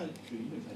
在决定的产。